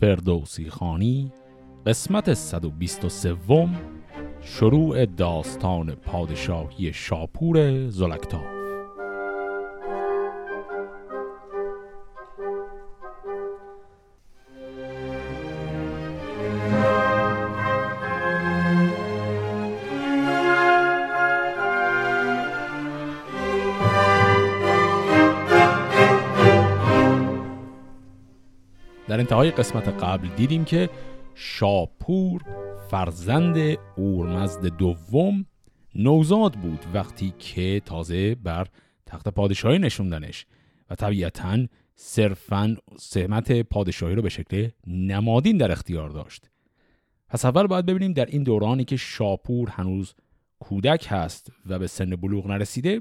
فردوسی خانی قسمت 123 شروع داستان پادشاهی شاپور زلکتاف انتهای قسمت قبل دیدیم که شاپور فرزند اورمزد دوم نوزاد بود وقتی که تازه بر تخت پادشاهی نشوندنش و طبیعتا صرفا سمت پادشاهی رو به شکل نمادین در اختیار داشت. پس اول باید ببینیم در این دورانی که شاپور هنوز کودک هست و به سن بلوغ نرسیده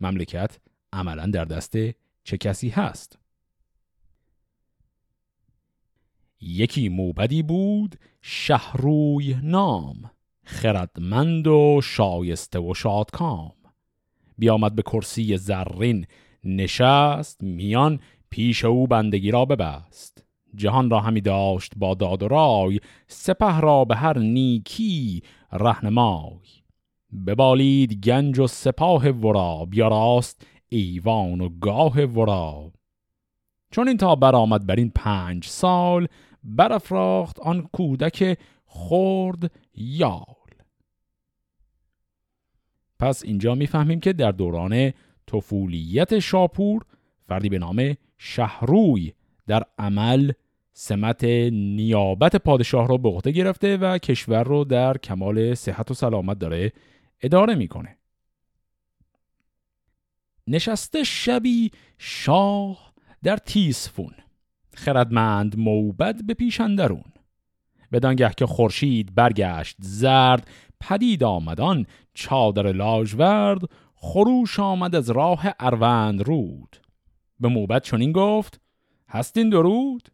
مملکت عملا در دست چه کسی هست؟ یکی موبدی بود شهروی نام خردمند و شایسته و شادکام. بیامد به کرسی زرین نشست میان پیش او بندگی را ببست. جهان را همی داشت با داد و رای سپه را به هر نیکی رهنمای. ببالید گنج و سپاه ورا بیاراست ایوان و گاه ورا. چون این تا برآمد بر این پنج سال برافراخت آن کودک خرد یال. پس اینجا می‌فهمیم که در دوران طفولیت شاپور فردی به نام شهروی در عمل سمت نیابت پادشاه رو به عهده گرفته و کشور رو در کمال صحت و سلامت داره اداره می‌کنه. نشسته شبی شاه در تیسفون خردمند موبد به پیشندرون بدانگه که خورشید برگشت زرد پدید آمدان چادر لاجورد خروش آمد از راه اروند رود. به موبد چنین گفت هستین درود؟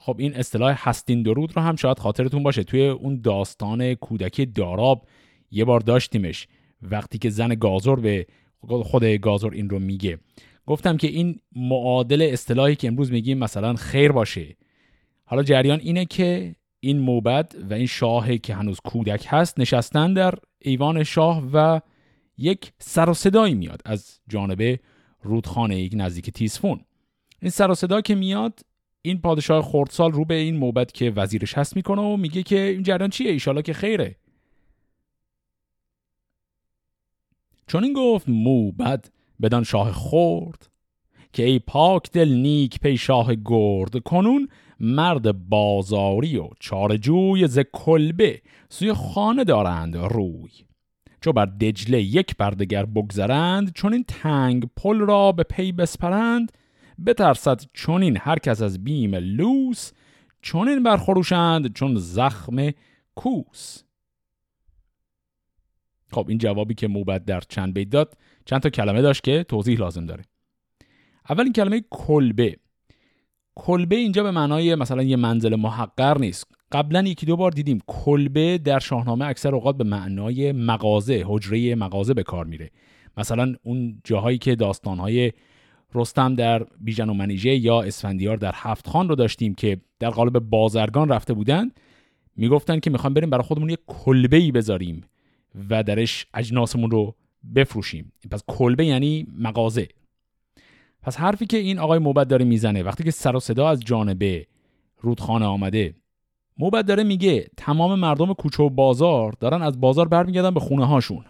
خب این اصطلاح هستین درود رو هم شاید خاطرتون باشه. توی اون داستان کودکی داراب یه بار داشتیمش. وقتی که زن گازور به خود گازور این رو میگه. گفتم که این معادل اصطلاحی که امروز میگیم مثلا خیر باشه. حالا جریان اینه که این موبد و این شاه که هنوز کودک هست نشستن در ایوان شاه و یک سر و صدایی میاد از جانب رودخانه یک نزدیک تیسفون این سر و صدا که میاد این پادشاه خردسال رو به این موبد که وزیرش هست می‌کنه و میگه که این جریان چیه؟ ایشالا که خیره. چون این گفت موبد بدان شاه خورد که ای پاک دل نیک پی شاه گرد کنون مرد بازاری و چارجوی ز کلبه سوی خانه دارند روی. چو بر دجله یک بردگر بگذرند چون این تنگ پل را به پی بسپرند. بترسد چون این هر کس از بیم لوس چون این برخروشند چون زخم کوس. خب این جوابی که موبد در چند بیت داد چند تا کلمه داشت که توضیح لازم داره. اول این کلمه کلبه. کلبه اینجا به معنای مثلا یه منزل محقر نیست. قبلا یکی دو بار دیدیم کلبه در شاهنامه اکثر اوقات به معنای مغازه حجره مغازه به کار میره. مثلا اون جاهایی که داستانهای رستم در بیژن و منیژه یا اسفندیار در هفت خان رو داشتیم که در قالب بازرگان رفته بودن می‌گفتن که می‌خوام بریم برای خودمون یه کلبه ای بذاریم و درش اجناسمون رو بفروشیم. پس کلبه یعنی مغازه. پس حرفی که این آقای موبد داره می‌زنه وقتی که سر و صدا از جانب رودخانه آمده موبد داره میگه تمام مردم کوچه و بازار دارن از بازار برمیگردن به خونه هاشون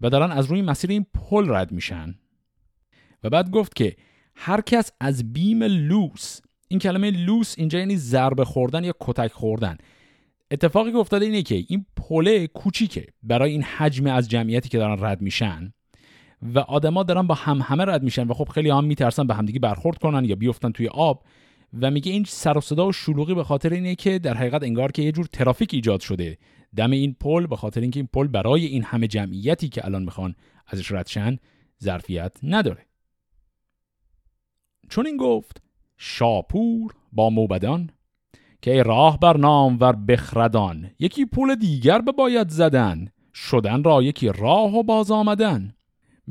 و دارن از روی مسیر این پل رد میشن. و بعد گفت که هر کس از بیم لوس این کلمه لوس اینجا یعنی ضربه خوردن یا کتک خوردن. اتفاقی که افتاده اینه که این پله کوچیکه برای این حجم از جمعیتی که دارن رد میشن و آدما دارن با هم همه رد میشن و خب خیلی هم میترسن به همدیگه برخورد کنن یا بیفتن توی آب و میگه این سر و صدا و شلوغی به خاطر اینه که در حقیقت انگار که یه جور ترافیک ایجاد شده. دم این پل به خاطر اینکه این پل برای این همه جمعیتی که الان می‌خوان ازش ردشن ظرفیت نداره. چون این گفت شاپور با موبدان که راه بر نام ور بخردان یکی پول دیگر به باید زدن شدن را یکی راه و باز آمدن.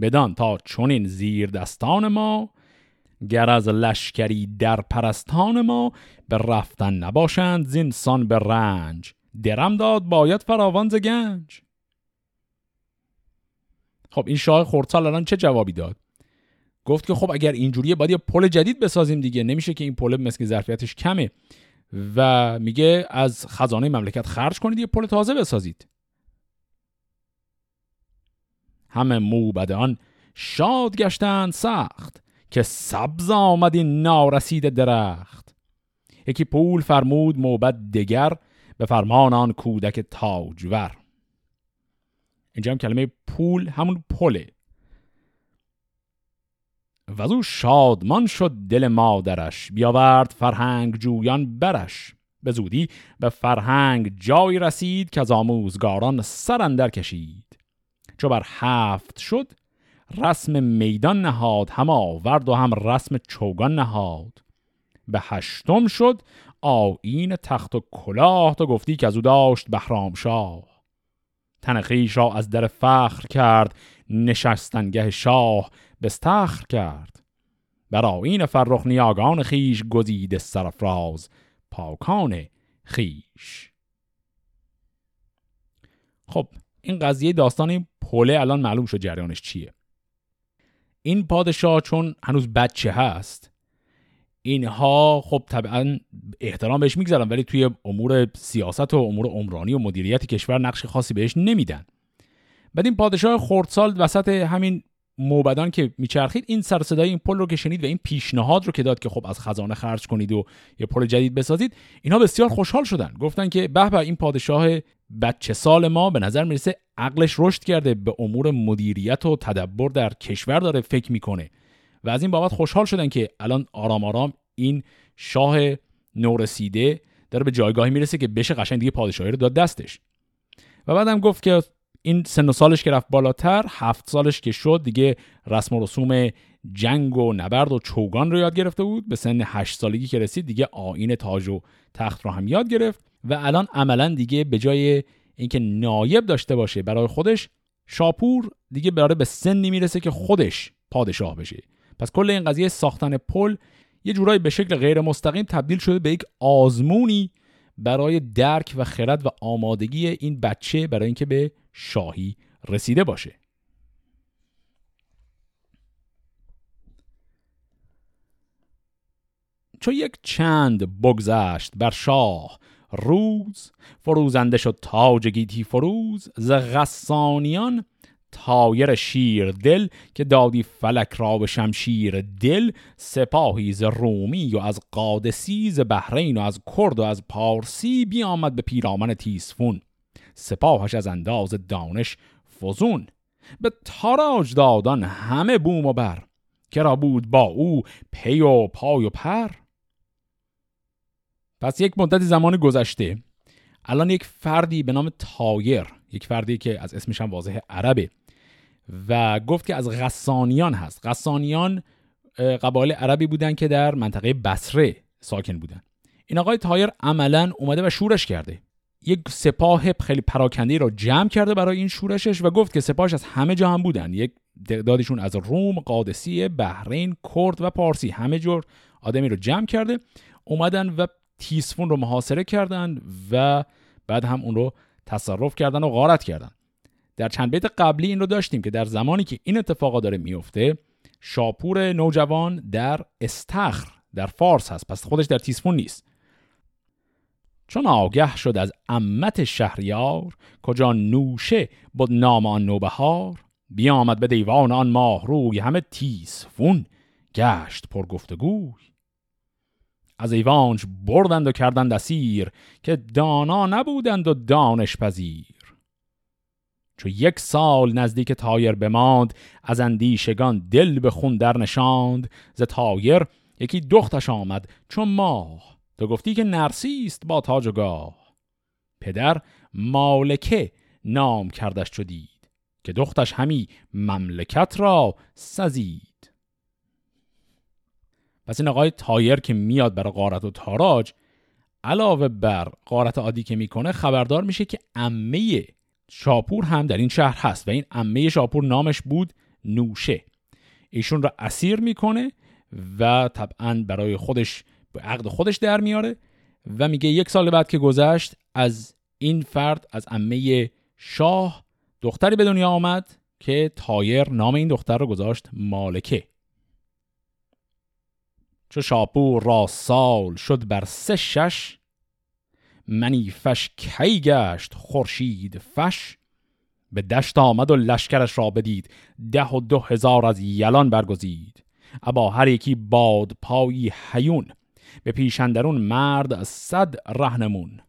بدان تا چونین زیر دستان ما گر از لشکری در پرستان ما به رفتن نباشند زینسان به رنج. درم داد باید فراوان ز گنج. خب این شاه خردسال الان چه جوابی داد؟ گفت که خب اگر اینجوریه باید یه پل جدید بسازیم دیگه نمیشه که این پل مثل ظرفیتش کمه. و میگه از خزانه مملکت خرج کنید یه پل تازه بسازید. همه موبدان شاد گشتند سخت که سبز آمد این نارسید درخت. یکی پول فرمود موبد دگر به فرمان آن کودک تاجور. اینجا هم کلمه پول همون پله. و او شادمان شد دل مادرش بیاورد فرهنگ جویان برش. به زودی به فرهنگ جایی رسید که از آموزگاران سر کشید. چو بر هفت شد رسم میدان نهاد هم آورد و هم رسم چوگان نهاد. به هشتم شد آین تخت و کلاه تو گفتی که از او داشت بهرام شاه. تن را از در فخر کرد نشستنگه شاه. بستخر کرد. بر آین فرخ نیاگان خیش گزید سرفراز پاکان خیش خب این قضیه داستان این پله الان معلوم شد جریانش چیه. این پادشاه چون هنوز بچه هست اینها خب طبعا احترام بهش می‌گذارن ولی توی امور سیاست و امور عمرانی و مدیریت کشور نقش خاصی بهش نمیدن. بعد این پادشاه خردسال وسط همین موبدان که میچرخید این سر صدای این پل رو که شنید و این پیشنهاد رو که داد که خب از خزانه خرج کنید و یه پل جدید بسازید اینها بسیار خوشحال شدن. گفتن که به به این پادشاه بچه سال ما به نظر می‌رسه عقلش رشد کرده به امور مدیریت و تدبر در کشور داره فکر می‌کنه. و از این بابت خوشحال شدن که الان آرام آرام این شاه نورسیده داره به جایگاهی می‌رسه که بشه قشنگ دیگه پادشاهی رو داد دستش. و بعدم گفت که این سن و سالش که رفت بالاتر هفت سالش که شد دیگه رسم و رسوم جنگ و نبرد و چوگان رو یاد گرفته بود. به سن هشت سالگی که رسید دیگه آین تاج و تخت رو هم یاد گرفت و الان عملا دیگه به جای اینکه نایب داشته باشه برای خودش شاپور دیگه برای به سنی می‌رسه که خودش پادشاه بشه. پس کل این قضیه ساختن پل یه جورایی به شکل غیر مستقیم تبدیل شده به یک آزمونی برای درک و خرد و آمادگی این بچه برای اینکه به شاهی رسیده باشه. چو یک چند بگذشت بر شاه روز فروزنده شد تاج گیتی فروز ز غسانیان تایر شیر دل که دادی فلک را به شمشیر دل سپاهی ز رومی و از قادسی ز بحرین و از کرد و از پارسی بیامد به پیرامن تیسفون سپاهش از انداز دانش فزون. به تاراج دادان همه بوم و بر. که را بود با او پی و پای و پر؟ پس یک مدت زمان گذشته. الان یک فردی به نام طایر یک فردی که از اسمش هم واضح عربه. و گفت که از غسانیان هست. غسانیان قبایل عربی بودن که در منطقه بصره ساکن بودن. این آقای طایر عملا اومده و شورش کرده. یک سپاه خیلی پراکنده را جمع کرده برای این شورشش و گفت که سپاهش از همه جا هم بودن. یک تعدادشون از روم، قادسی، بحرین، کرد و پارسی همه جور آدمی رو جمع کرده. اومدن و تیسفون رو محاصره کردن و بعد هم اون رو تصرف کردن و غارت کردن. در چند بیت قبلی این رو داشتیم که در زمانی که این اتفاقا داره میفته شاپور نوجوان در استخر در فارس هست. پس خودش در تیسفون نیست. چون آگه شد از امت شهریار کجا نوشه بود نام آن نوبهار بیامد به دیوان آن ماه روی همه تیسفون گشت پر گفتگوی از ایوانش بردند و کردند اسیر که دانا نبودند و دانش پذیر چو یک سال نزدیک طایر بماند از اندیشگان دل به خون در نشاند. ز طایر یکی دختش آمد چون ماه. تو گفتی که نرسی است با تاج و گاه. پدر مالکه نام کردش چو دید که دختش همی مملکت را سزید. پس این آقای تایر که میاد برای قارت و تاراج علاوه بر قارت عادی که می‌کنه خبردار میشه که امه شاپور هم در این شهر هست و این امه شاپور نامش بود نوشه. ایشون را اسیر می‌کنه و طبعا برای خودش به عقد خودش در میاره و میگه یک سال بعد که گذشت از این فرد از امه شاه دختری به دنیا آمد که تایر نام این دختر رو گذاشت مالکه. چو شاپور را سال شد بر سه شش منی فش کی گشت خورشید فش؟ به دشت آمد و لشکرش را بدید ده و دو هزار از یلان برگزید. ابا هر یکی باد پایی حیون به پیشندرون مرد صد رهنمون.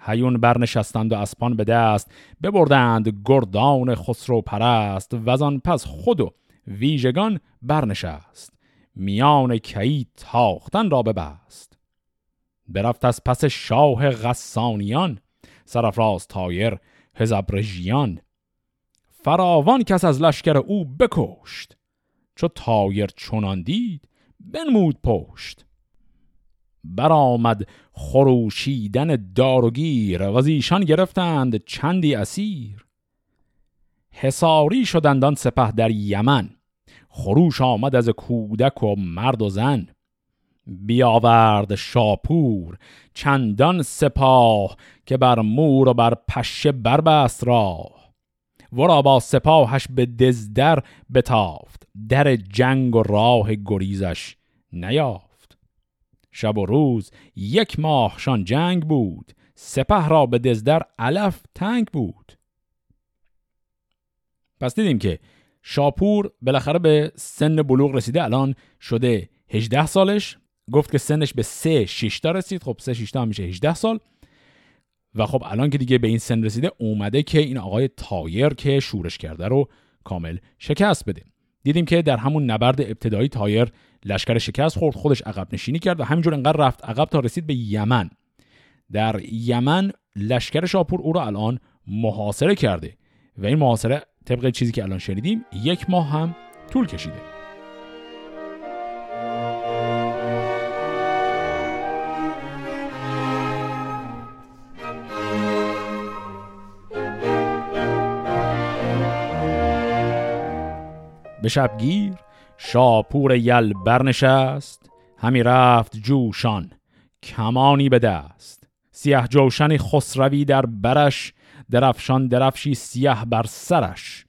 هیون برنشستند و اسپان به دست ببردند گردان خسرو پرست وزان پس خود و ویژگان برنشست. میان کی تاختن را ببست. برفت از پس شاه غسانیان سرفراز تایر هزبرژیان. فراوان کس از لشکر او بکشت چو تایر چنان دید بنمود پشت. برآمد خروشیدن داروگیر و از ایشان گرفتند چندی اسیر. حساری شدند آن سپه در یمن خروش آمد از کودک و مرد و زن. بیاورد شاپور چندان سپاه که بر مور و بر پشه بربست راه. ورا با سپاهش به دزدر بتافت در جنگ و راه گریزش نیافت. شب و روز یک ماهشان جنگ بود سپه را به دزدر علف تنگ بود. پس دیدیم که شاپور بالاخره به سن بلوغ رسیده الان شده 18 سالش گفت که سنش به 3 6 تا رسید. خب 3 6 تا میشه 18 سال. و خب الان که دیگه به این سن رسیده اومده که این آقای طایر که شورش کرده رو کامل شکست بده. دیدیم که در همون نبرد ابتدایی طایر لشکر شکست خورد خودش عقب نشینی کرد و همینجور انقدر رفت عقب تا رسید به یمن. در یمن لشکر شاپور او رو الان محاصره کرده و این محاصره طبق چیزی که الان شنیدیم یک ماه هم طول کشیده. به شبگیر شاپور یل برنشست همی رفت جوشان کمانی به دست. سیه جوشن خسروی در برش درفشان درفشی سیه بر سرش.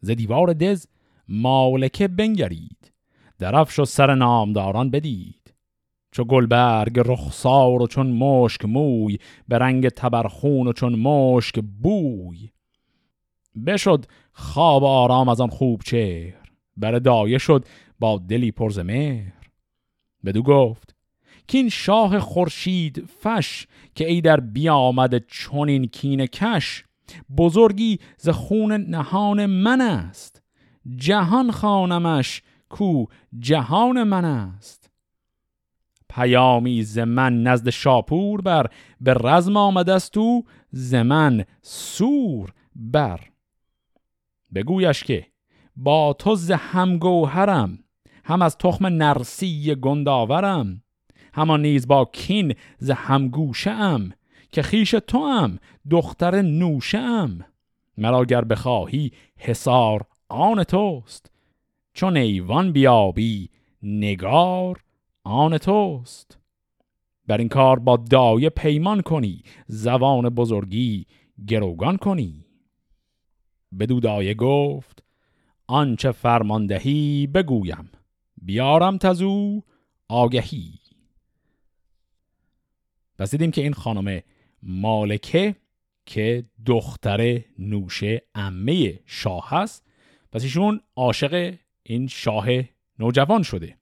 ز دیوار دز مالکه بنگرید درفش و سر نامداران بدید. چو گلبرگ رخسار و چون مشک موی به رنگ تبرخون و چون مشک بوی. بشد خواب آرام از آن خوب چهر. بر دایه شد با دلی پرز مهر. بدو گفت کین شاه خورشید فش که ای در بیامد چونین کین کش بزرگی ز خون نهان من است. جهان خانمش کو جهان من است. پیامی ز من نزد شاپور بر به رزم آمده است او ز من سور بر. بگویش که با تو ز همگوهرم هم از تخم نرسی گنداورم همان نیز با کین ز همگوشه ام که خیش تو ام دختر نوشه ام مرا گر بخواهی حسار آن توست چون ایوان بیابی نگار آن توست. بر این کار با دایه پیمان کنی زبان بزرگی گروگان کنی. بدو دایه گفت آنچه فرماندهی بگویم بیارم تزو آگهی. پس دیدیم که این خانم مالکه که دختر نوشه امه شاه هست پس ایشون عاشق این شاه نوجوان شده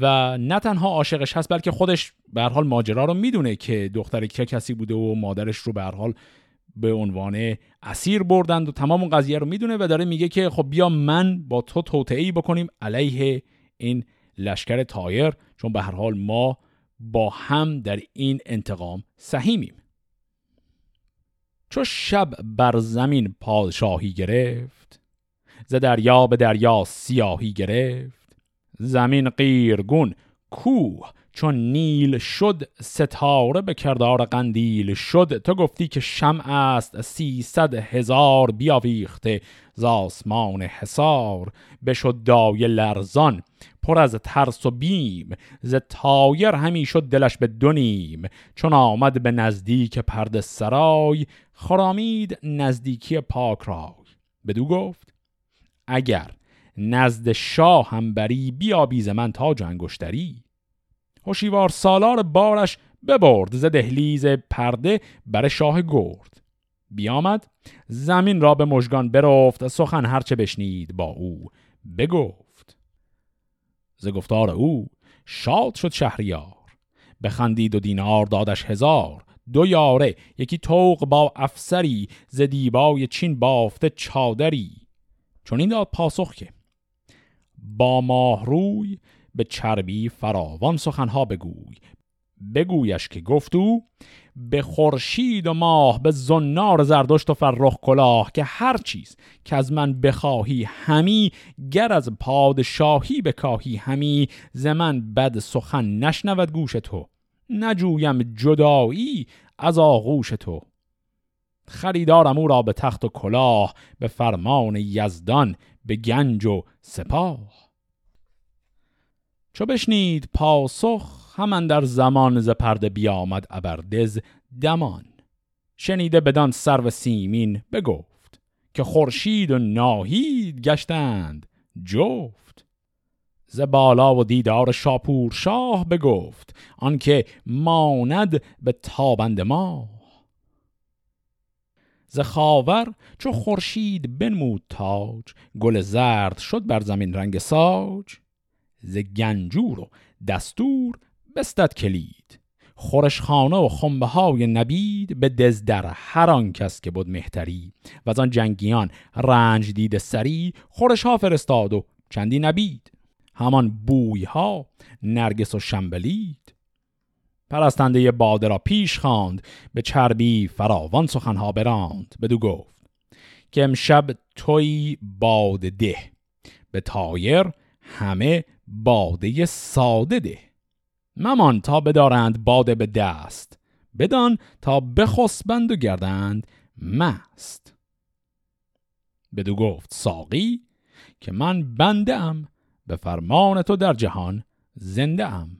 و نه تنها عاشقش هست بلکه خودش به حال ماجرا رو می‌دونه که دختر که کسی بوده و مادرش رو به حال به عنوان اسیر بردند و تمام اون قضیه رو می‌دونه و داره میگه که خب بیا من با تو توطئه‌ای بکنیم علیه این لشکر تایر چون به هر حال ما با هم در این انتقام سهیمیم. چو شب بر زمین پادشاهی گرفت ز دریا به دریا سیاهی گرفت زمین قیرگون کوه چون نیل شد ستاره به کردار قندیل شد. تو گفتی که شمع است سیصد هزار بیاویخته ز آسمان حصار. بشد دای لرزان پر از ترس و بیم. ز تایر همی شد دلش به دونیم چون آمد به نزدیک پرد سرای خرامید نزدیکی پاک رای. بدو گفت اگر نزد شاه هم بری بیا بیز من تا جنگشتری هوشیوار سالار بارش ببرد ز دهلیز پرده بر شاه گرد. بیامد زمین را به مژگان برفت سخن هرچه بشنید با او بگفت. ز گفتار او شاد شد شهریار بخندید و دینار دادش هزار. دو یاره یکی توق با افسری ز دیبای چین بافته چادری. چون این داد پاسخ که با ماه روی به چربی فراوان سخنها بگوی. بگویش که گفتو به خورشید و ماه به زنار زردشت و فرخ کلاه که هر چیز که از من بخواهی همی گر از پادشاهی بکاهی همی ز من بد سخن نشنود گوش تو. نجویم جدایی از آغوش تو. خریدارم او را به تخت و کلاه به فرمان یزدان به گنج و سپاه. چو بشنید پاسخ همان در زمان ز پرده بیامد ابردز دمان. شنیده بدان سرو سیمین بگفت که خورشید و ناهید گشتند جفت. ز بالا و دیدار شاپور شاه بگفت آنکه ماند به تابند ما ز خاور چو خورشید بنمود تاج گل زرد شد بر زمین رنگ ساج. ز گنجور و دستور بستد کلید. خورشخانه و خنبه های نبید به دزدر هر آن کس که بود مهتری. و از آن جنگیان رنج دید سری خورش ها فرستاد و چندی نبید. همان بوی ها نرگس و شنبلید. پرستنده باده را پیش خواند به چربی فراوان سخنها براند. بدو گفت که امشب توی باد ده به تایر همه باده ساده ده. ممان تا بدارند باده به دست بدان تا بخسبند و گردند مست. بدو گفت ساقی که من بنده ام به فرمان تو در جهان زنده ام.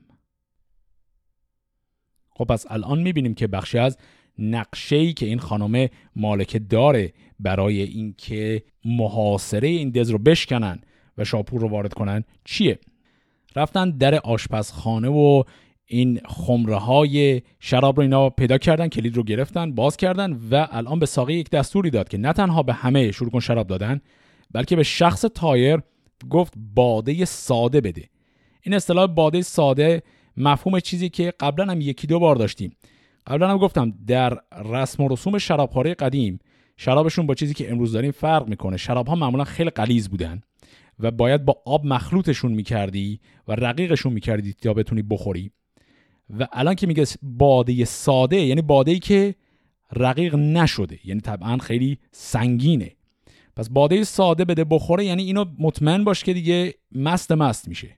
خب پس الان می‌بینیم که بخشی از نقشه‌ای که این خانم مالکه داره برای اینکه محاصره این دز رو بشکنن و شاپور رو وارد کنن چیه؟ رفتن در آشپزخانه و این خمره های شراب رو اینا پیدا کردن کلید رو گرفتن باز کردن و الان به ساقی یک دستوری داد که نه تنها به همه شروع کن شراب دادن بلکه به شخص تایر گفت باده ساده بده. این اصطلاح باده ساده مفهوم چیزی که قبلا هم یکی دو بار داشتیم. قبلا هم گفتم در رسم و رسوم شرابخوری قدیم شرابشون با چیزی که امروز داریم فرق می‌کنه. شراب ها معمولا خیلی قلیز بودن. و باید با آب مخلوطشون می‌کردی و رقیقشون می‌کردی تا بتونی بخوری. و الان که میگه باده ساده یعنی باده ای که رقیق نشده یعنی طبعا خیلی سنگینه. پس باده ساده بده بخوره یعنی اینو مطمئن باش که دیگه مست مست میشه.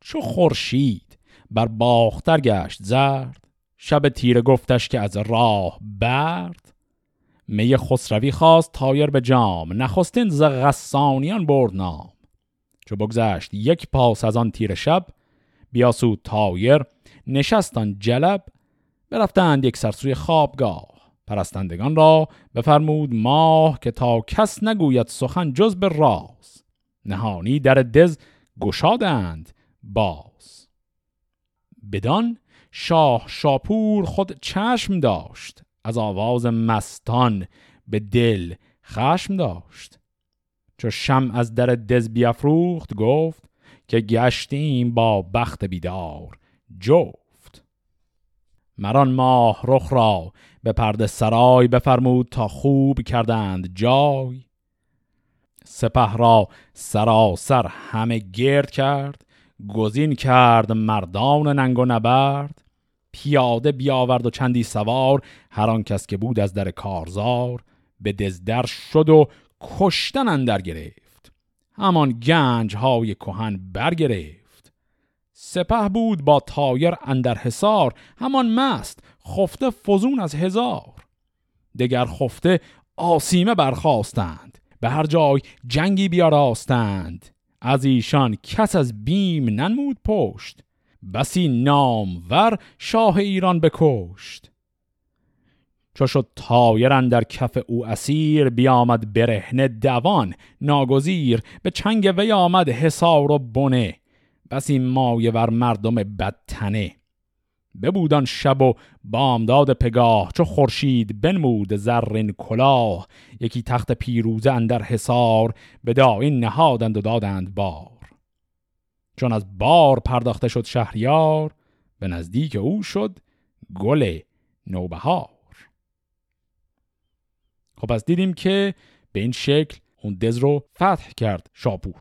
چو خورشید بر باختر گشت زرد شب تیره گفتش که از راه برد. می خسروی خواست طایر به جام نخستین ز غسانیان برد نام. چو بگذشت یک پاس از آن تیره شب بیاسود طایر نشست آن جلب برفتند یکسر سوی خوابگاه. پرستندگان را بفرمود ماه که تا کس نگوید سخن جز به راز. نهانی در دز گشادند باز. بدان شاه شاپور خود چشم داشت. از آواز مستان به دل خشم داشت. چو شم از در دز بیافروخت گفت که گشتیم با بخت بیدار جفت. مران ماه رخ را به پرده سرای بفرمود تا خوب کردند جای. سپه را سراسر همه گرد کرد گزین کرد مردان ننگ و نبرد. پیاده بیاورد و چندی سوار. هر آن کس که بود از در کارزار به دزدر شد و کشتن اندر گرفت. همان گنج های کهن برگرفت. سپه بود با تایر اندر حصار. همان مست خفته فزون از هزار. دگر خفته آسیمه برخواستند به هر جای جنگی بیاراستند. از ایشان کس از بیم ننمود پشت. بسی نامور شاه ایران بکشت. چو شد تایر در کف او اسیر بیامد برهنه دوان. ناگزیر به چنگ وی آمد حصار و بنه. بسی مایه ور مردم بدتنه. ببودان شب و بامداد پگاه چو خورشید بنمود زرین کلاه. یکی تخت پیروزه اندر حصار به داین نهادند و دادند بار. چون از بار پرداخته شد شهریار به نزدیک او شد گل نوبهار. خب از دیدیم که به این شکل اون دز رو فتح کرد شاپور.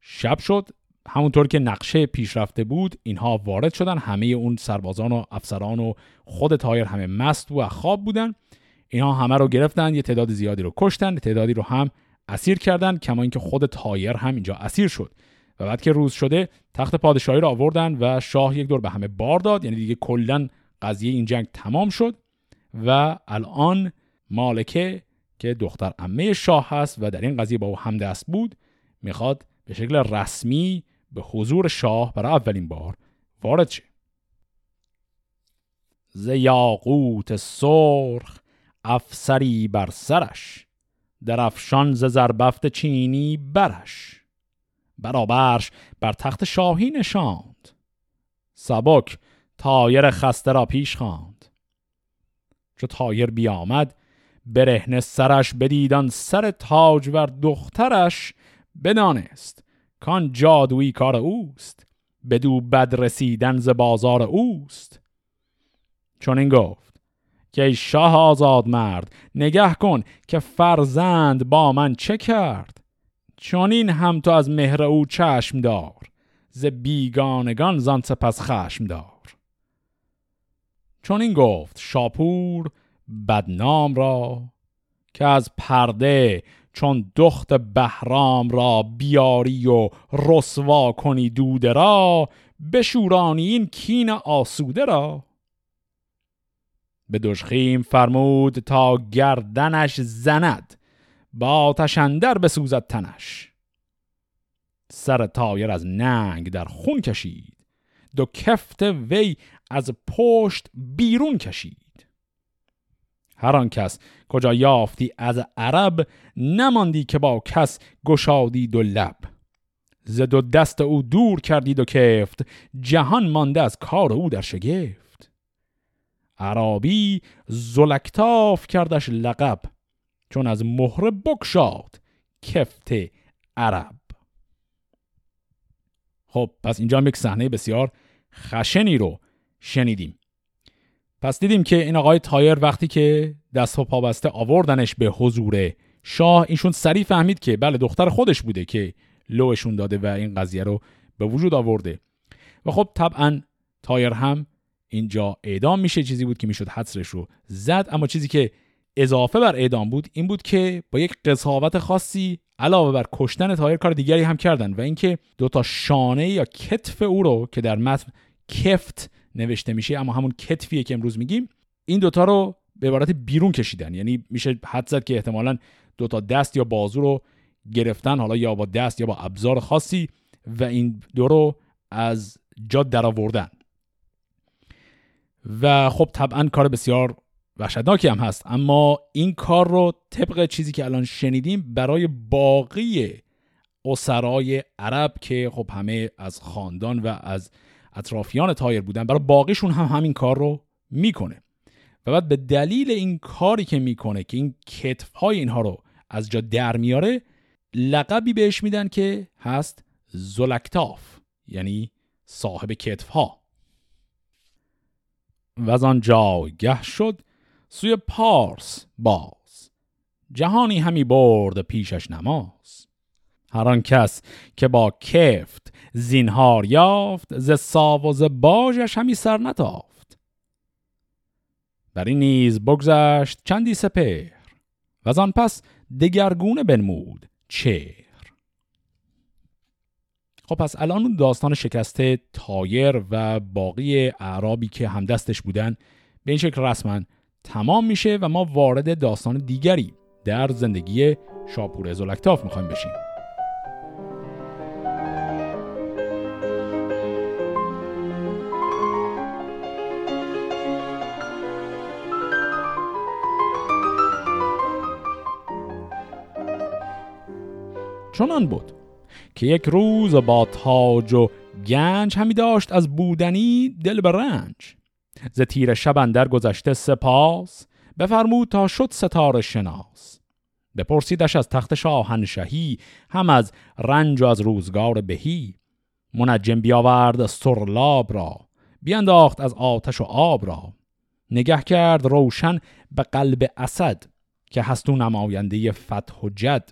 شب شد همونطور که نقشه پیشرفته بود اینها وارد شدن همه اون سربازان و افسران و خود طایر همه مست و خواب بودن. اینها همه رو گرفتن یه تعداد زیادی رو کشتن تعدادی رو هم اسیر کردن کما اینکه خود طایر هم اینجا اسیر شد. و بعد که روز شده تخت پادشاهی رو آوردن و شاه یک دور به همه بار داد. یعنی دیگه کلا قضیه این جنگ تمام شد و الان مالکه که دختر عمه شاه هست و در این قضیه با او همدست بود می‌خواد به شکل رسمی به حضور شاه برای اولین بار وارد شه. ز یاقوت سرخ افسری بر سرش در افشان ز زربفت چینی برش. برابرش بر تخت شاهی نشاند. سبک تایر خسته را پیش خواند. چو تایر بیامد برهنه سرش بدیدان سر تاج و دخترش بدانست کان جادویی کار اوست بدو بد رسیدن ز بازار اوست. چون این گفت که ای شاه آزاد مرد نگه کن که فرزند با من چه کرد؟ چون این هم تو از مهر او چشم دار ز بیگانگان زان سپس خشم دار. چون این گفت شاپور بدنام را که از پرده چون دخت بهرام را بیاری و رسوا کنی دوده را بشورانی این کین آسوده را. به دشخیم فرمود تا گردنش زند با تشندر بسوزد تنش. سر تایر از ننگ در خون کشید. دو کفت وی از پشت بیرون کشید. هر آن کس کجا یافتی از عرب نماندی که با کس گشادید و لب. زد و دست او دور کردید و کفت. جهان مانده از کار او در شگفت. عربی زلکتاف کردش لقب. چون از مهر بکشاد کفت عرب. خب پس اینجا هم یک صحنه بسیار خشنی رو شنیدیم. پس دیدیم که این آقای طایر وقتی که دست و پابسته آوردنش به حضور شاه ایشون سریع فهمید که بله دختر خودش بوده که لوشون داده و این قضیه رو به وجود آورده. و خب طبعا طایر هم اینجا اعدام میشه. چیزی بود که می‌شد حدسش رو زد اما چیزی که اضافه بر اعدام بود این بود که با یک قضاوت خاصی علاوه بر کشتن تایر کار دیگری هم کردن و اینکه دو تا شانه یا کتف او رو که در متن کفت نوشته میشه اما همون کتفیه که امروز میگیم این دوتا رو به عبارت بیرون کشیدن. یعنی میشه حد زد که احتمالا دوتا دست یا بازو رو گرفتن حالا یا با دست یا با ابزار خاصی و این دو رو از جا درآوردن. و خب طبعا کار بسیار وحشتناکی هم هست. اما این کار رو طبق چیزی که الان شنیدیم برای باقی اسرای عرب که خب همه از خاندان و از اطرافیان تایر بودن برای باقیشون هم همین کار رو می‌کنه. و بعد به دلیل این کاری که می‌کنه که این کتف های اینها رو از جا در میاره لقبی بهش میدن که هست زلکتاف یعنی صاحب کتف ها و از آن گه شد سوی پارس باز. جهانی همی برد پیشش نماز. هر آن کس که با کفت زینهار یافت ز ساو و ز باجش همی سر نتافت. بر این نیز بگذشت چندی سپهر و آن پس دگرگونه بنمود چهر. خب پس الان داستان شکسته تایر و باقی اعرابی که همدستش بودن به این شکل رسما تمام میشه و ما وارد داستان دیگری در زندگی شاپور زلکتاف می‌خوایم بشیم. چنان بود که یک روز با تاج و گنج همی داشت از بودنی دل به رنج. ز تیر شب اندر گذشته سپاس بفرمود تا شد ستاره شناس. بپرسیدش از تخت شاهنشهی هم از رنج و از روزگار بهی. منجم بیاورد سرلاب را بیانداخت از آتش و آب را. نگه کرد روشن به قلب اسد که هستو نماینده فتح و جد.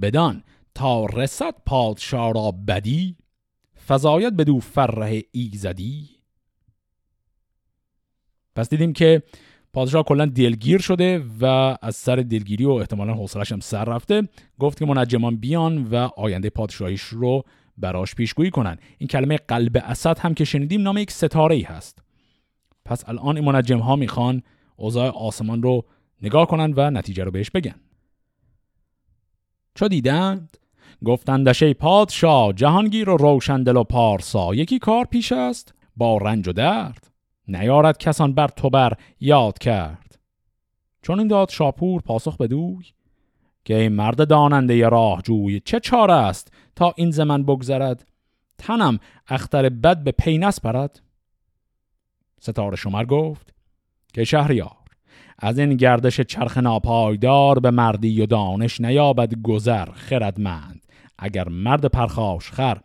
بدان تا رسد پادشاه را بدی فضایت بدو فره ایزدی. پس دیدیم که پادشاه کلا دلگیر شده و از سر دلگیری و احتمالا حوصلش هم سر رفته. گفت که منجمان بیان و آینده پادشاهیش رو براش پیشگویی کنن. این کلمه قلب اسد هم که شنیدیم نام یک ستاره ای هست. پس الان این منجم ها می‌خوان اوضاع آسمان رو نگاه کنن و نتیجه رو بهش بگن. چو دیدند؟ گفتندش ای پادشاه جهانگیر و روشندل و پارسا یکی کار پیش است با رنج و درد. نیارد کسان بر تو بر یاد کرد. چون این داد شاپور پاسخ بدوی که این مرد داننده راه جوی چه چاره است تا این زمن بگذرد؟ تنم اختر بد به پینس برد ستاره شمر گفت که شهریار از این گردش چرخ ناپایدار به مردی و دانش نیابد گذر خردمند. اگر مرد پرخاش خر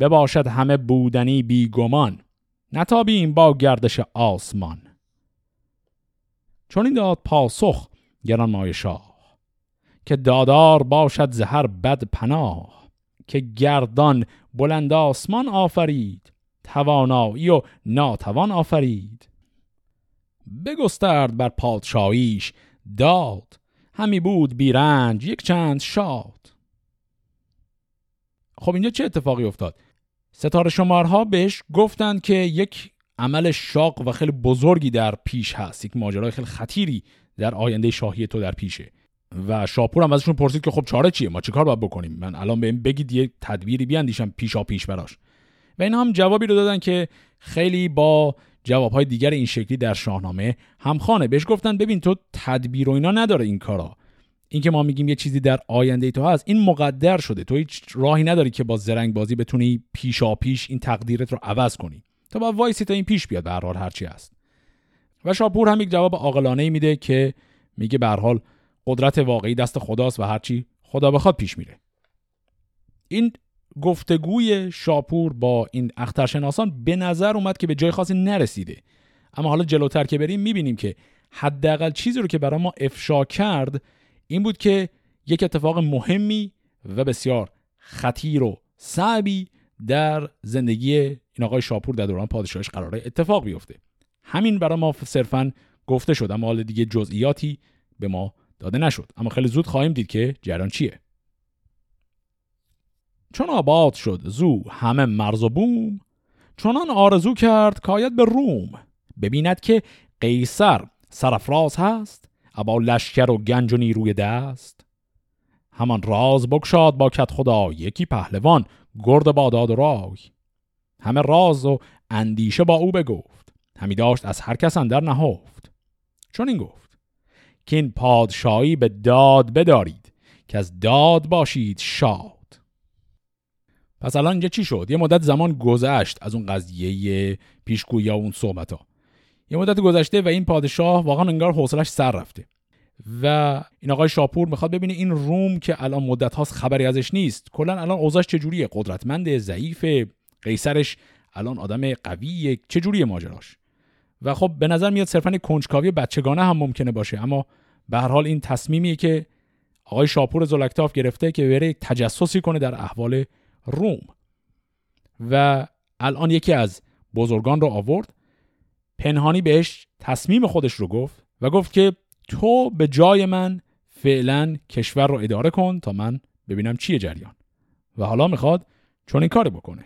بباشد همه بودنی بیگمان. نتابیم با گردش آسمان. چون این داد پاسخ گران مای شاه که دادار باشد زهر بد پناه. که گردان بلند آسمان آفرید توانایی و ناتوان آفرید. بگسترد بر پادشاهیش داد همی بود بیرنج یک چند شاد. خب اینجا چه اتفاقی افتاد؟ ستاره شمارها بهش گفتند که یک عمل شاق و خیلی بزرگی در پیش هست. یک ماجرای خیلی خطیری در آینده شاهی تو در پیشه. و شاپور هم ازشون پرسید که خب چاره چیه؟ ما چیکار باید بکنیم؟ من الان بهم بگید یه تدبیری بیاندیشم پیشا پیش براش و اینا هم جوابی رو دادن که خیلی با جوابهای دیگر این شکلی در شاهنامه همخانه بهش گفتن ببین تو تدبیر و اینا نداره این کارا. این که ما میگیم یه چیزی در آینده تو هست این مقدر شده. تو هیچ راهی نداری که با زرنگ بازی بتونی پیشا پیش این تقدیرت رو عوض کنی. تا با وایسی تا این پیش بیاد به هر هرچی هست. و شاپور هم یک جواب عاقلانه میده که میگه به حال قدرت واقعی دست خداست و هرچی خدا بخواد پیش میره. این گفتگوی شاپور با این اخترشناسان به نظر اومد که به جای خاصی نرسیده. اما حالا جلوتر که بریم می‌بینیم که حداقل چیزی رو که برای ما افشا کرد این بود که یک اتفاق مهمی و بسیار خطیر و صعبی در زندگی این آقای شاپور در دوران پادشاهش قراره اتفاق بیفته. همین برای ما صرفا گفته شد اما حالا دیگه جزئیاتی به ما داده نشد. اما خیلی زود خواهیم دید که جریان چیه. چون آباد شد زو همه مرز و بوم. چونان آرزو کرد کاید به روم. ببیند که قیصر سرفراز هست. ابا لشکر و گنج و نیروی دست. همان راز بگشاد با کت خدا یکی پهلوان گرد باداد و رای. همه راز و اندیشه با او بگفت همی داشت از هر کس اندر نهفت. چون این گفت که این پادشاهی به داد بدارید که از داد باشید شاد. پس الان اینجا چی شد؟ یه مدت زمان گذشت از اون قضیه پیشگویی یا اون صحبت ها یه مدت گذشته و این پادشاه واقعا انگار حوصلش سر رفته. و این آقای شاپور می‌خواد ببینه این روم که الان مدت هاست خبری ازش نیست. کلا الان اوضاعش چجوریه؟ قدرتمند ضعیف قیصرش الان آدم قویه. چجوریه ماجراش؟ و خب به نظر میاد صرفا کنجکاوی بچگانه هم ممکنه باشه. اما به هر حال این تصمیمیه که آقای شاپور زلکتاف گرفته که بره تجسسی کنه در احوال روم. و الان یکی از بزرگان رو آورد. پنهانی بهش تصمیم خودش رو گفت و گفت که تو به جای من فعلا کشور رو اداره کن تا من ببینم چیه جریان. و حالا می‌خواد چون این کاری بکنه.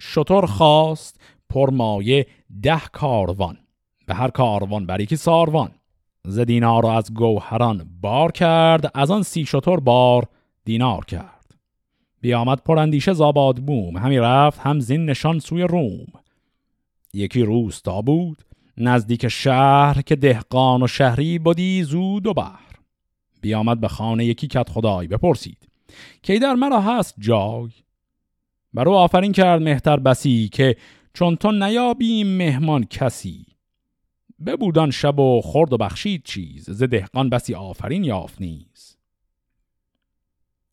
شطور خواست پرمایه ده کاروان به هر کاروان بر یکی ساروان. ز دینار را از گوهران بار کرد از آن سی شطور بار دینار کرد. بیامد پراندیشه زاباد بوم. همی رفت هم زین نشان سوی روم. یکی روستا بود نزدیک شهر که دهقان و شهری بودی زود و بحر. بیامد به خانه یکی کت خدای بپرسید که در مرا هست جای؟ برو آفرین کرد مهتر بسی که چون تو نیابیم مهمان کسی. ببودان شب و خورد و بخشید چیز ز دهقان بسی آفرین یافت نیز.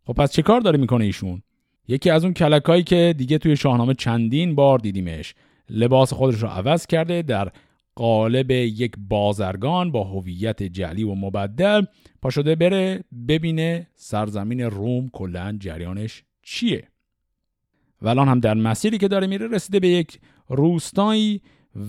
خب پس چه کار داره می‌کنه ایشون؟ یکی از اون کلکایی که دیگه توی شاهنامه چندین بار دیدیمش. لباس خودش رو عوض کرده در قالب یک بازرگان با هویت جلی و مبدل. پا شده بره ببینه سرزمین روم کلا جریانش چیه. و الان هم در مسیری که داره میره رسیده به یک روستایی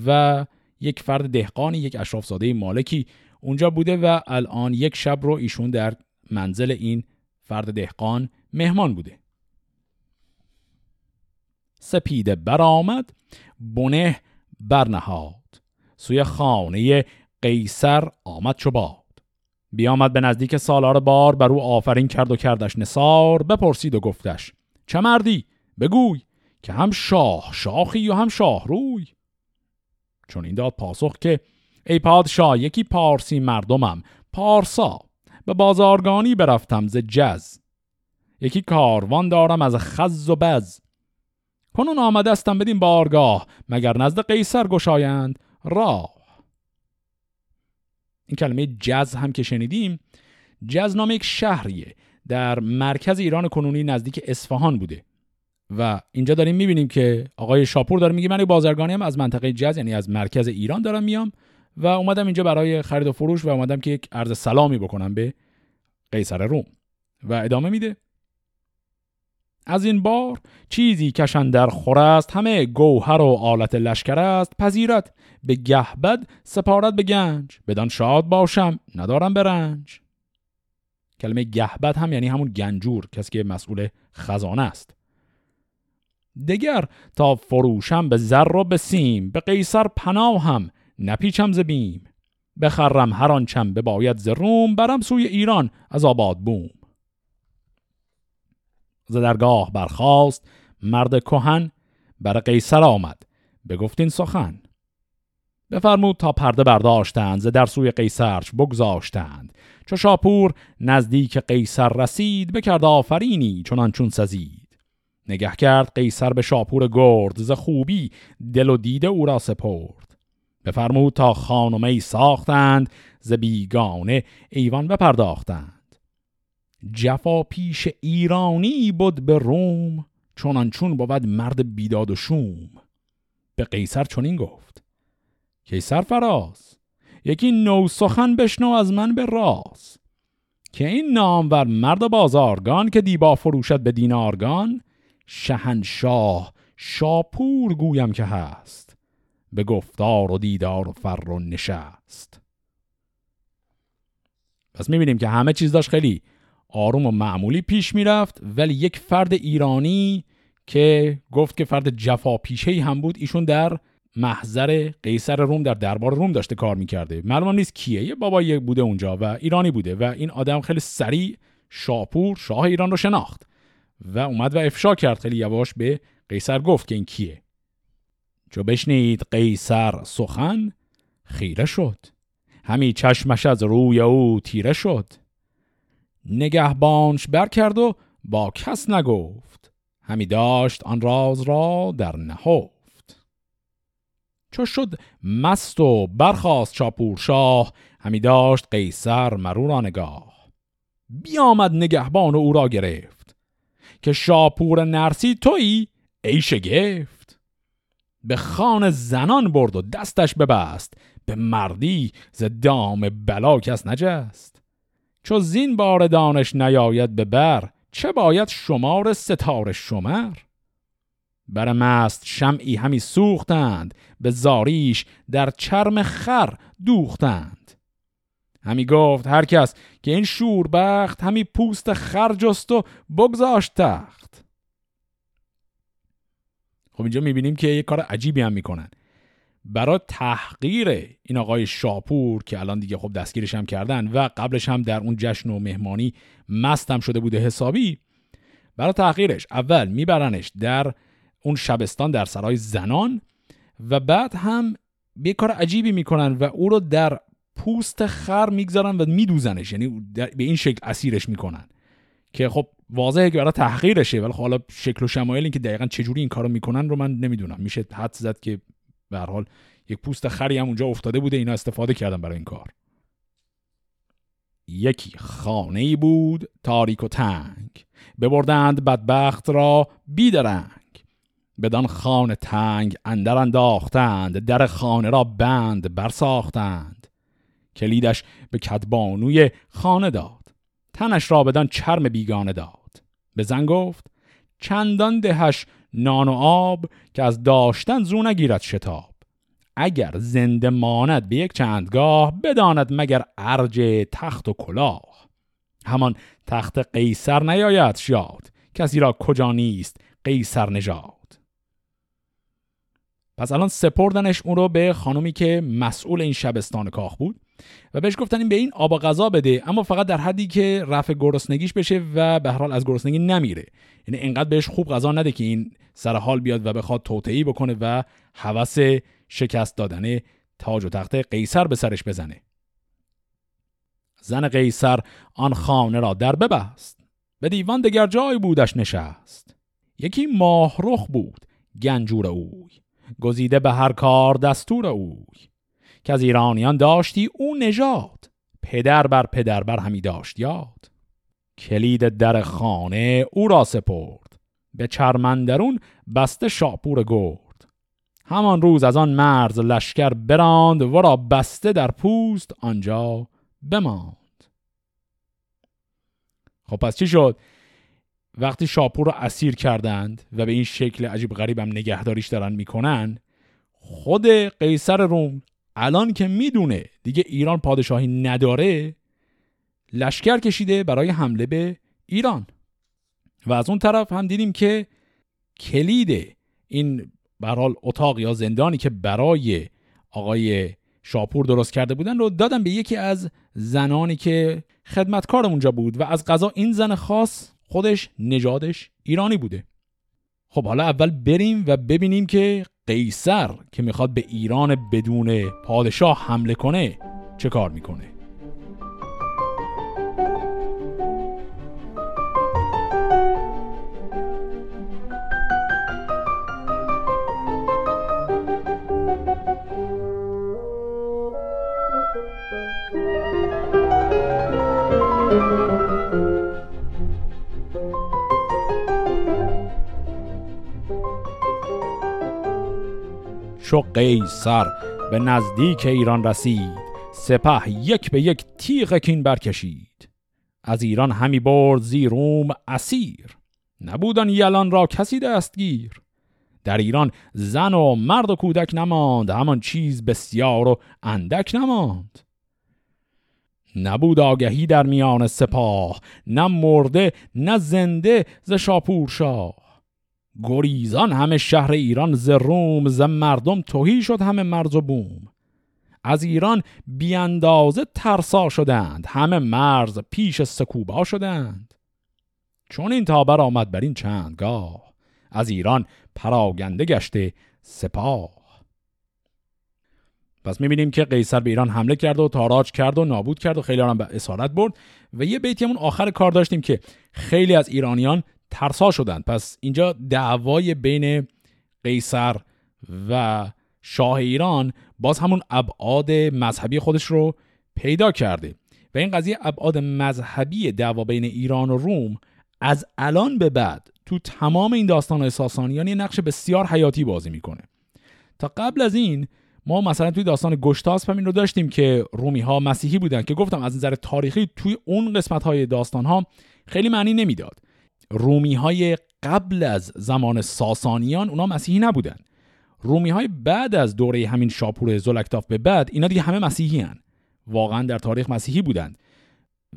و یک فرد دهقانی یک اشراف زاده مالکی اونجا بوده و الان یک شب رو ایشون در منزل این فرد دهقان مهمان بوده. سپیده برآمد بنه برنهاد. سوی خانه قیصر آمد چو باد. بیامد به نزدیک سالار بار بر او آفرین کرد و کردش نصار بپرسید و گفتش چه مردی؟ بگوی که هم شاه شاخی و هم شاه روی. چون این داد پاسخ که ای پادشاه یکی پارسی مردمم پارسا. به بازارگانی برفتم ز جز. یکی کاروان دارم از خز و بز. کنون آمده استم بدین بارگاه مگر نزد قیصر گشایند؟ راه. این کلمه جز هم که شنیدیم جز نام یک شهریه در مرکز ایران کنونی نزدیک اصفهان بوده. و اینجا داریم می‌بینیم که آقای شاپور داره میگه من بازرگانی هم از منطقه جز یعنی از مرکز ایران دارم میام و اومدم اینجا برای خرید و فروش و اومدم که یک عرض سلامی بکنم به قیصر روم. و ادامه میده. از این بار چیزی کشن در خور است همه گوهر و آلت لشکر است. پذیرت به گهبد سپارت به گنج بدان شاد باشم ندارم برنج کلمه گهبد هم یعنی همون گنجور کسی که مسئول خزانه است. دگر تا فروشم به زر و به سیم به قیصر پناه هم نپیچم ز بیم. بخرم هر آنچم به باید ز برم سوی ایران از آباد بوم. ز درگاه برخاست مرد کهن بر قیصر آمد. بگفتین سخن. بفرمود تا پرده برداشتند ز در سوی قیصرش بگذاشتند. چو شاپور نزدیک قیصر رسید بکرد آفرینی چنان چون سزید. نگه کرد قیصر به شاپور گرد ز خوبی دل و دیده او را سپرد. بفرمود تا خانمه ساختند ز بیگانه ایوان بپرداختند. جفا پیش ایرانی بود به روم چونان چون بود مرد بیداد و شوم. به قیصر چنین گفت قیصر فراز یکی نو سخن بشنو از من به راز. که این نامور مرد بازارگان که دیبا فروشد به دینارگان شهنشاه شاپور گویم که هست. به گفتار و دیدار و فر و نشست. پس می‌بینیم که همه چیز داشت خیلی آروم و معمولی پیش می‌رفت ولی یک فرد ایرانی که گفت که فرد جفا پیشه هم بود ایشون در محضر قیصر روم در دربار روم داشته کار می‌کرده. معلوم نیست کیه یه بابایی بوده اونجا و ایرانی بوده و این آدم خیلی سریع شاپور شاه ایران رو شناخت و اومد و افشا کرد. خیلی یواش به قیصر گفت که این کیه. چو بشنید قیصر سخن خیره شد. همی چشمش از روی او تیره شد. نگهبانش بر کرد و با کس نگفت. همی داشت آن راز را در نهفت. چو شد مست و برخواست چاپور شاه همی داشت قیصر مرو را نگاه. بیامد نگهبان و او را گرفت. که شاپور نرسی تویی ای شگفت. به خان زنان برد و دستش ببست. به مردی ز دام بلا کس نجست. چو زین بار دانش نیاید به بر چه باید شمار ستاره شمر؟ بر مست شمعی همی سوختند به زاریش در چرم خر دوختند. همی گفت هر کس که این شوربخت همی پوست خرجست و بگذاشت تخت. خب اینجا می‌بینیم که یه کار عجیبی هم می‌کنن. برای تحقیر این آقای شاپور که الان دیگه خب دستگیرش هم کردن و قبلش هم در اون جشن و مهمانی مستم شده بوده حسابی برای تحقیرش اول میبرنش در اون شبستان در سرای زنان و بعد هم یه کار عجیبی می‌کنن و او رو در پوست خر می‌گذارن و میدوزنش یعنی به این شکل اسیرش می‌کنن. که خب واضحه که برای تحقیرشه ولی خب حالا شکل و شمایل این که دقیقا چجوری این کارو می‌کنن رو من نمی‌دونم. میشه حد زد که به حال یک پوست خری هم اونجا افتاده بوده اینا استفاده کردن برای این کار. یکی خانه بود تاریک و تنگ. ببردند بدبخت را بیدرنگ. بدان خانه تنگ اندر انداختند در خانه را بند برساختند. کلیدش به کدبانوی خانه داد. تنش را بدان چرم بیگانه داد. به زن گفت چندان دهش نان و آب که از داشتن زو نگیرد شتاب. اگر زنده ماند به یک چندگاه بداند مگر ارج تخت و کلاه. همان تخت قیصر نیاید شاد کسی را کجا نیست قیصر نژاد. پس الان سپردنش اون رو به خانومی که مسئول این شبستان کاخ بود و بهش گفتن این به این آب غذا بده. اما فقط در حدی که رفع گرسنگیش بشه و به هر حال از گرسنگی نمیره. یعنی انقدر بهش خوب غذا نده که این سر حال بیاد و بخواد توطئه‌ای بکنه و هوس شکست دادن تاج و تخت قیصر به سرش بزنه. زن قیصر آن خانه را در ببست. به دیوان دگر جای بودش نشست. یکی ماهرخ بود گنجور اوی. گزیده به هر کار دستور اوی. که از ایرانیان داشتی او نژاد. پدر بر پدر بر همی داشت یاد. کلید در خانه او را سپرد. به چرمندرون بسته شاپور گرد. همان روز از آن مرز لشکر براند و را بسته در پوست آنجا بماند. خب پس چی شد؟ وقتی شاپور رو اسیر کردند و به این شکل عجیب غریبم نگهداریش دارن می‌کنن خود قیصر روم الان که می‌دونه دیگه ایران پادشاهی نداره لشکر کشیده برای حمله به ایران. و از اون طرف هم دیدیم که کلید این برحال اتاق یا زندانی که برای آقای شاپور درست کرده بودن رو دادن به یکی از زنانی که خدمتکار اونجا بود و از قضا این زن خاص خودش نژادش ایرانی بوده. خب حالا اول بریم و ببینیم که قیصر که می‌خواد به ایران بدون پادشاه حمله کنه چه کار می‌کنه؟ چو قیصر به نزدیک ایران رسید. سپه یک به یک تیغ کین برکشید. از ایران همی برد زیروم اسیر. نبودن یلان را کسی دستگیر. در ایران زن و مرد و کودک نماند همان چیز بسیار و اندک نماند. نبود آگهی در میان سپاه نه مرده نه زنده ز شاپور شاه. گریزان همه شهر ایران ز روم ز مردم توهی شد همه مرز و بوم. از ایران بیاندازه ترسا شدند همه مرز پیش سکوبا شدند. چون این تابر آمد بر این چندگاه از ایران پراگنده گشته سپاه. پس می‌بینیم که قیصر به ایران حمله کرد و تاراج کرد و نابود کرد و خیلی هم به اسارت برد. و یه بیتی همون آخر کار داشتیم که خیلی از ایرانیان ترسا شدند پس اینجا دعوای بین قیصر و شاه ایران باز همون ابعاد مذهبی خودش رو پیدا کرده و این قضیه ابعاد مذهبی دعوا بین ایران و روم از الان به بعد تو تمام این داستان ساسانیان یه نقش بسیار حیاتی بازی می‌کنه. تا قبل از این ما مثلا توی داستان گشتاسپ همین رو داشتیم که رومی ها مسیحی بودن که گفتم از نظر تاریخی توی اون قسمت های داستان ها خیلی معنی نمی‌داد. رومی های قبل از زمان ساسانیان اونا مسیحی نبودن. رومی های بعد از دوره همین شاپور زلکتاف به بعد اینا دیگه همه مسیحی هن. واقعا در تاریخ مسیحی بودند.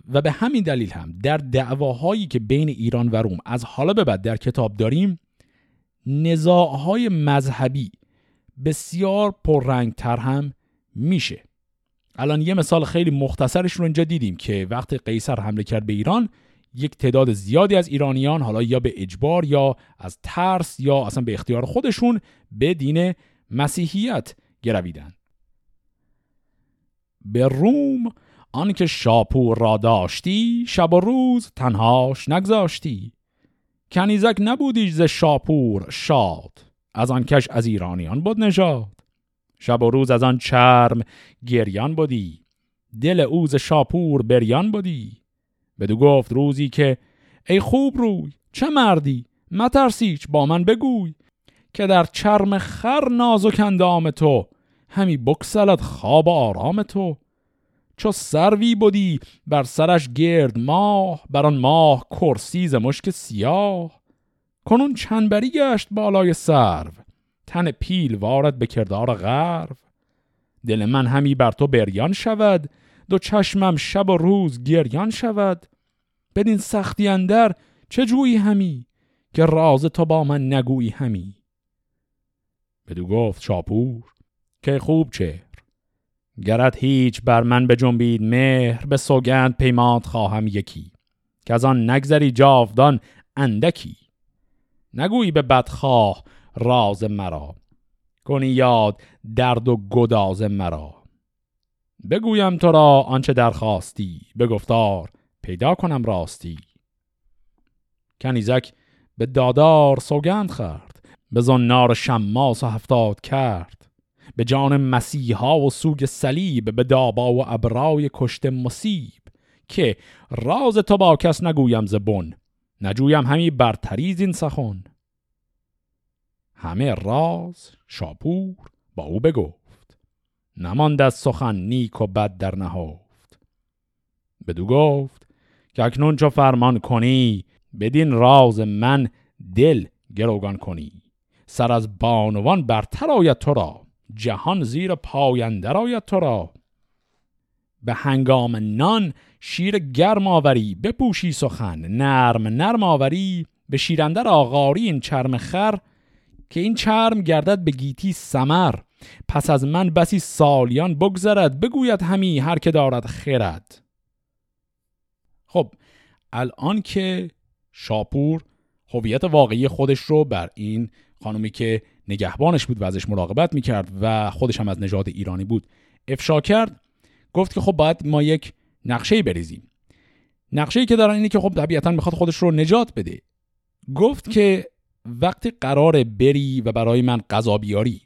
و به همین دلیل هم در دعواهایی که بین ایران و روم از حالا به بعد در کتاب داریم نزاعهای مذهبی بسیار پررنگتر هم میشه. الان یه مثال خیلی مختصرش رو اینجا دیدیم که وقتی قیصر حمله کرد به ایران یک تعداد زیادی از ایرانیان حالا یا به اجبار یا از ترس یا اصلا به اختیار خودشون به دین مسیحیت گرویدن. به روم آنکه شاپور را داشتی شب و روز تنهاش نگذاشتی. کنیزک نبودی ز شاپور شاد از آن کش از ایرانیان بود نژاد. شب و روز از آن چرم گریان بودی دل اوز شاپور بریان بودی بدو گفت روزی که ای خوب روی چه مردی؟ مترسیچ با من بگوی. که در چرم خر نازک اندام تو همی بکسلت خواب آرام تو. چو سروی بودی بر سرش گرد ماه بر آن ماه کرسی ز مشک سیاه. کنون چنبری گشت بالای سرو تن پیل وارد به کردار غرو. دل من همی بر تو بریان شود دو چشمم شب و روز گریان شود. بدین سختی اندر چه جویی همی؟ که راز تو با من نگویی همی. بدو گفت شاپور که خوب چهر. گرد هیچ بر من به جنبید مهر به سوگند پیمات خواهم یکی. که از آن نگذری جاودان اندکی. نگویی به بدخواه راز مرا. کنی یاد درد و گداز مرا. بگویم تو را آنچه درخواستی به گفتار پیدا کنم راستی. کنیزک به دادار سوگند خرد به زنار شماس و هفتاد کرد به جان مسیحا و سوگ صلیب به دابا و ابرای کشت مصیب که راز تو با کس نگویم زبون نجویم همی برتریز این سخن. همه راز شاپور با او بگفت. نماند از سخن نیک و بد در نهفت. بدو گفت که اکنون چو فرمان کنی بدین راز من دل گروگان کنی. سر از بانوان برتر آید تو را جهان زیر پایندر آید تو را. به هنگام نان شیر گرم آوری بپوشی سخن نرم نرم آوری به شیرندر آغاری این چرم خر که این چرم گردد به گیتی سمر. پس از من بسی سالیان بگذرد بگوید همی هر که دارد خرد. خب الان که شاپور هویت واقعی خودش رو بر این خانومی که نگهبانش بود و ازش مراقبت می‌کرد و خودش هم از نژاد ایرانی بود افشا کرد گفت که خب باید ما یک نقشه بریزیم. نقشه که دارن اینه که خب طبیعتا می‌خواد خودش رو نجات بده. گفت که وقتی قرار بری و برای من غذا بیاری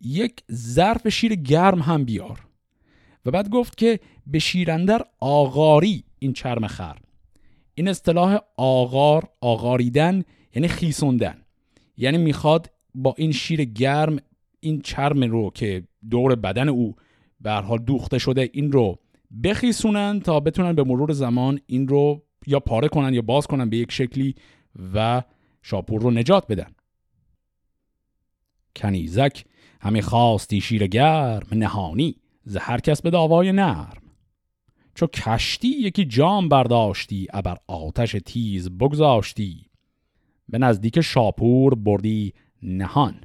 یک ظرف شیر گرم هم بیار. و بعد گفت که به شیرندر آغاری این چرم خر. این اصطلاح آغار آغاریدن یعنی خیسوندن. یعنی می‌خواد با این شیر گرم این چرم رو که دور بدن او به حال دوخته شده این رو بخیسونن تا بتونن به مرور زمان این رو یا پاره کنن یا باز کنن به یک شکلی و شاپور رو نجات بدن. کنیزک همه خواستی شیر گرم نهانی ز هر کس به داوای نرم. چو کشتی یکی جام برداشتی ابر آتش تیز بگذاشتی. به نزدیک شاپور بردی نهان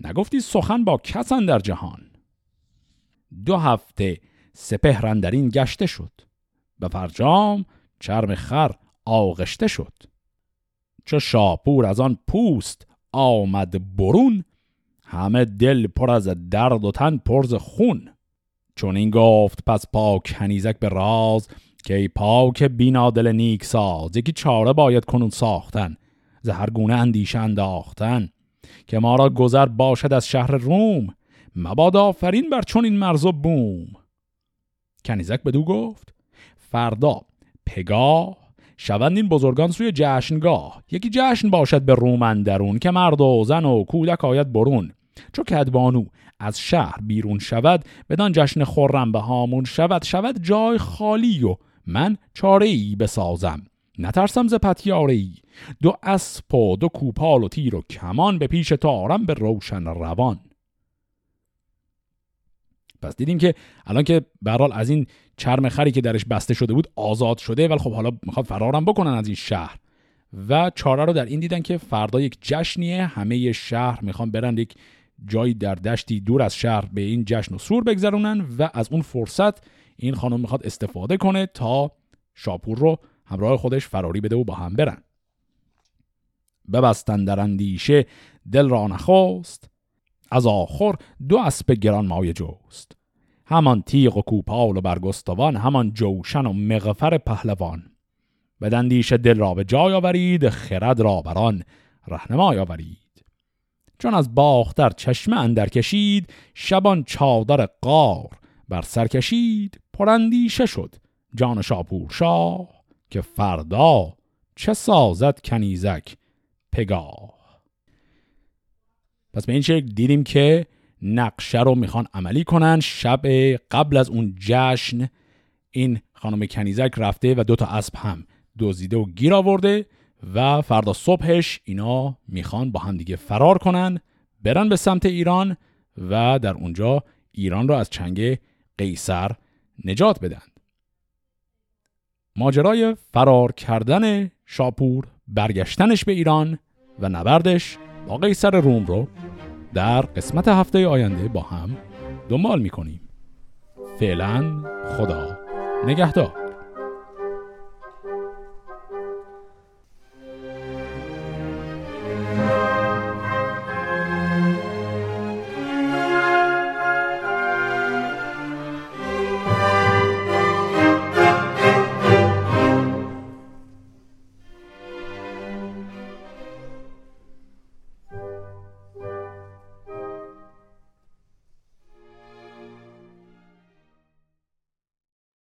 نگفتی سخن با کسان در جهان. دو هفته سپهرن در این گشته شد به فرجام چرم خر آغشته شد. چو شاپور از آن پوست آمد برون همه دل پر از درد و تن پرز خون. چون این گفت پس پاک هنیزک به راز که ای پاک بینا دل نیک ساز یکی چاره باید کنون ساختن زهر گونه اندیشه انداختن که ما را گذر باشد از شهر روم. مباد آفرین بر چون این مرز و بوم. کنیزک بدو گفت فردا پگاه شوند این بزرگان سوی جشنگاه. یکی جشن باشد به روم اندرون که مرد و زن و کودک آید برون. چو کدبانو از شهر بیرون شود بدان جشن خورم به هامون شود. شود جای خالی و من چاره ای بسازم. نترسم ز پتیاره ای دو اسب و دو کوپال و تیر و کمان به پیش تارم به روشن روان. پس دیدیم که الان که به از این چرم خری که درش بسته شده بود آزاد شده ولی خب حالا می‌خواد فرارم بکنن از این شهر. و چاره رو در این دیدن که فردا یک جشنیه همه شهر می‌خوان برن یک جایی در دشتی دور از شهر به این جشن و سور بگذرونن و از اون فرصت این خانم می‌خواد استفاده کنه تا شاپور رو همراه خودش فراری بده و با هم برن. ببستن در اندیشه دل را نخواست از آخر دو اسب گران مایه جوست همان تیغ و کوپال و برگستوان همان جوشن و مغفر پهلوان. بدندیش دل را به جای آورید خرد را بران رهنمای آورید. چون از باختر چشمه اندر کشید شبان چادر قار بر سر کشید پرندیشه شد جان شاپور شاه که فردا چه سازد کنیزک پگاه. پس به این شکل دیدیم که نقشه رو می‌خوان عملی کنن شب قبل از اون جشن این خانم کنیزک رفته و دو تا اسب هم دزدیده و گیر آورده. و فردا صبحش اینا می‌خوان با هم دیگه فرار کنن برن به سمت ایران و در اونجا ایران رو از چنگ قیصر نجات بدن. ماجرای فرار کردن شاپور برگشتنش به ایران و نبردش با قیصر روم رو در قسمت هفته آینده با هم دنبال می‌کنیم. فعلا خدا نگهدار.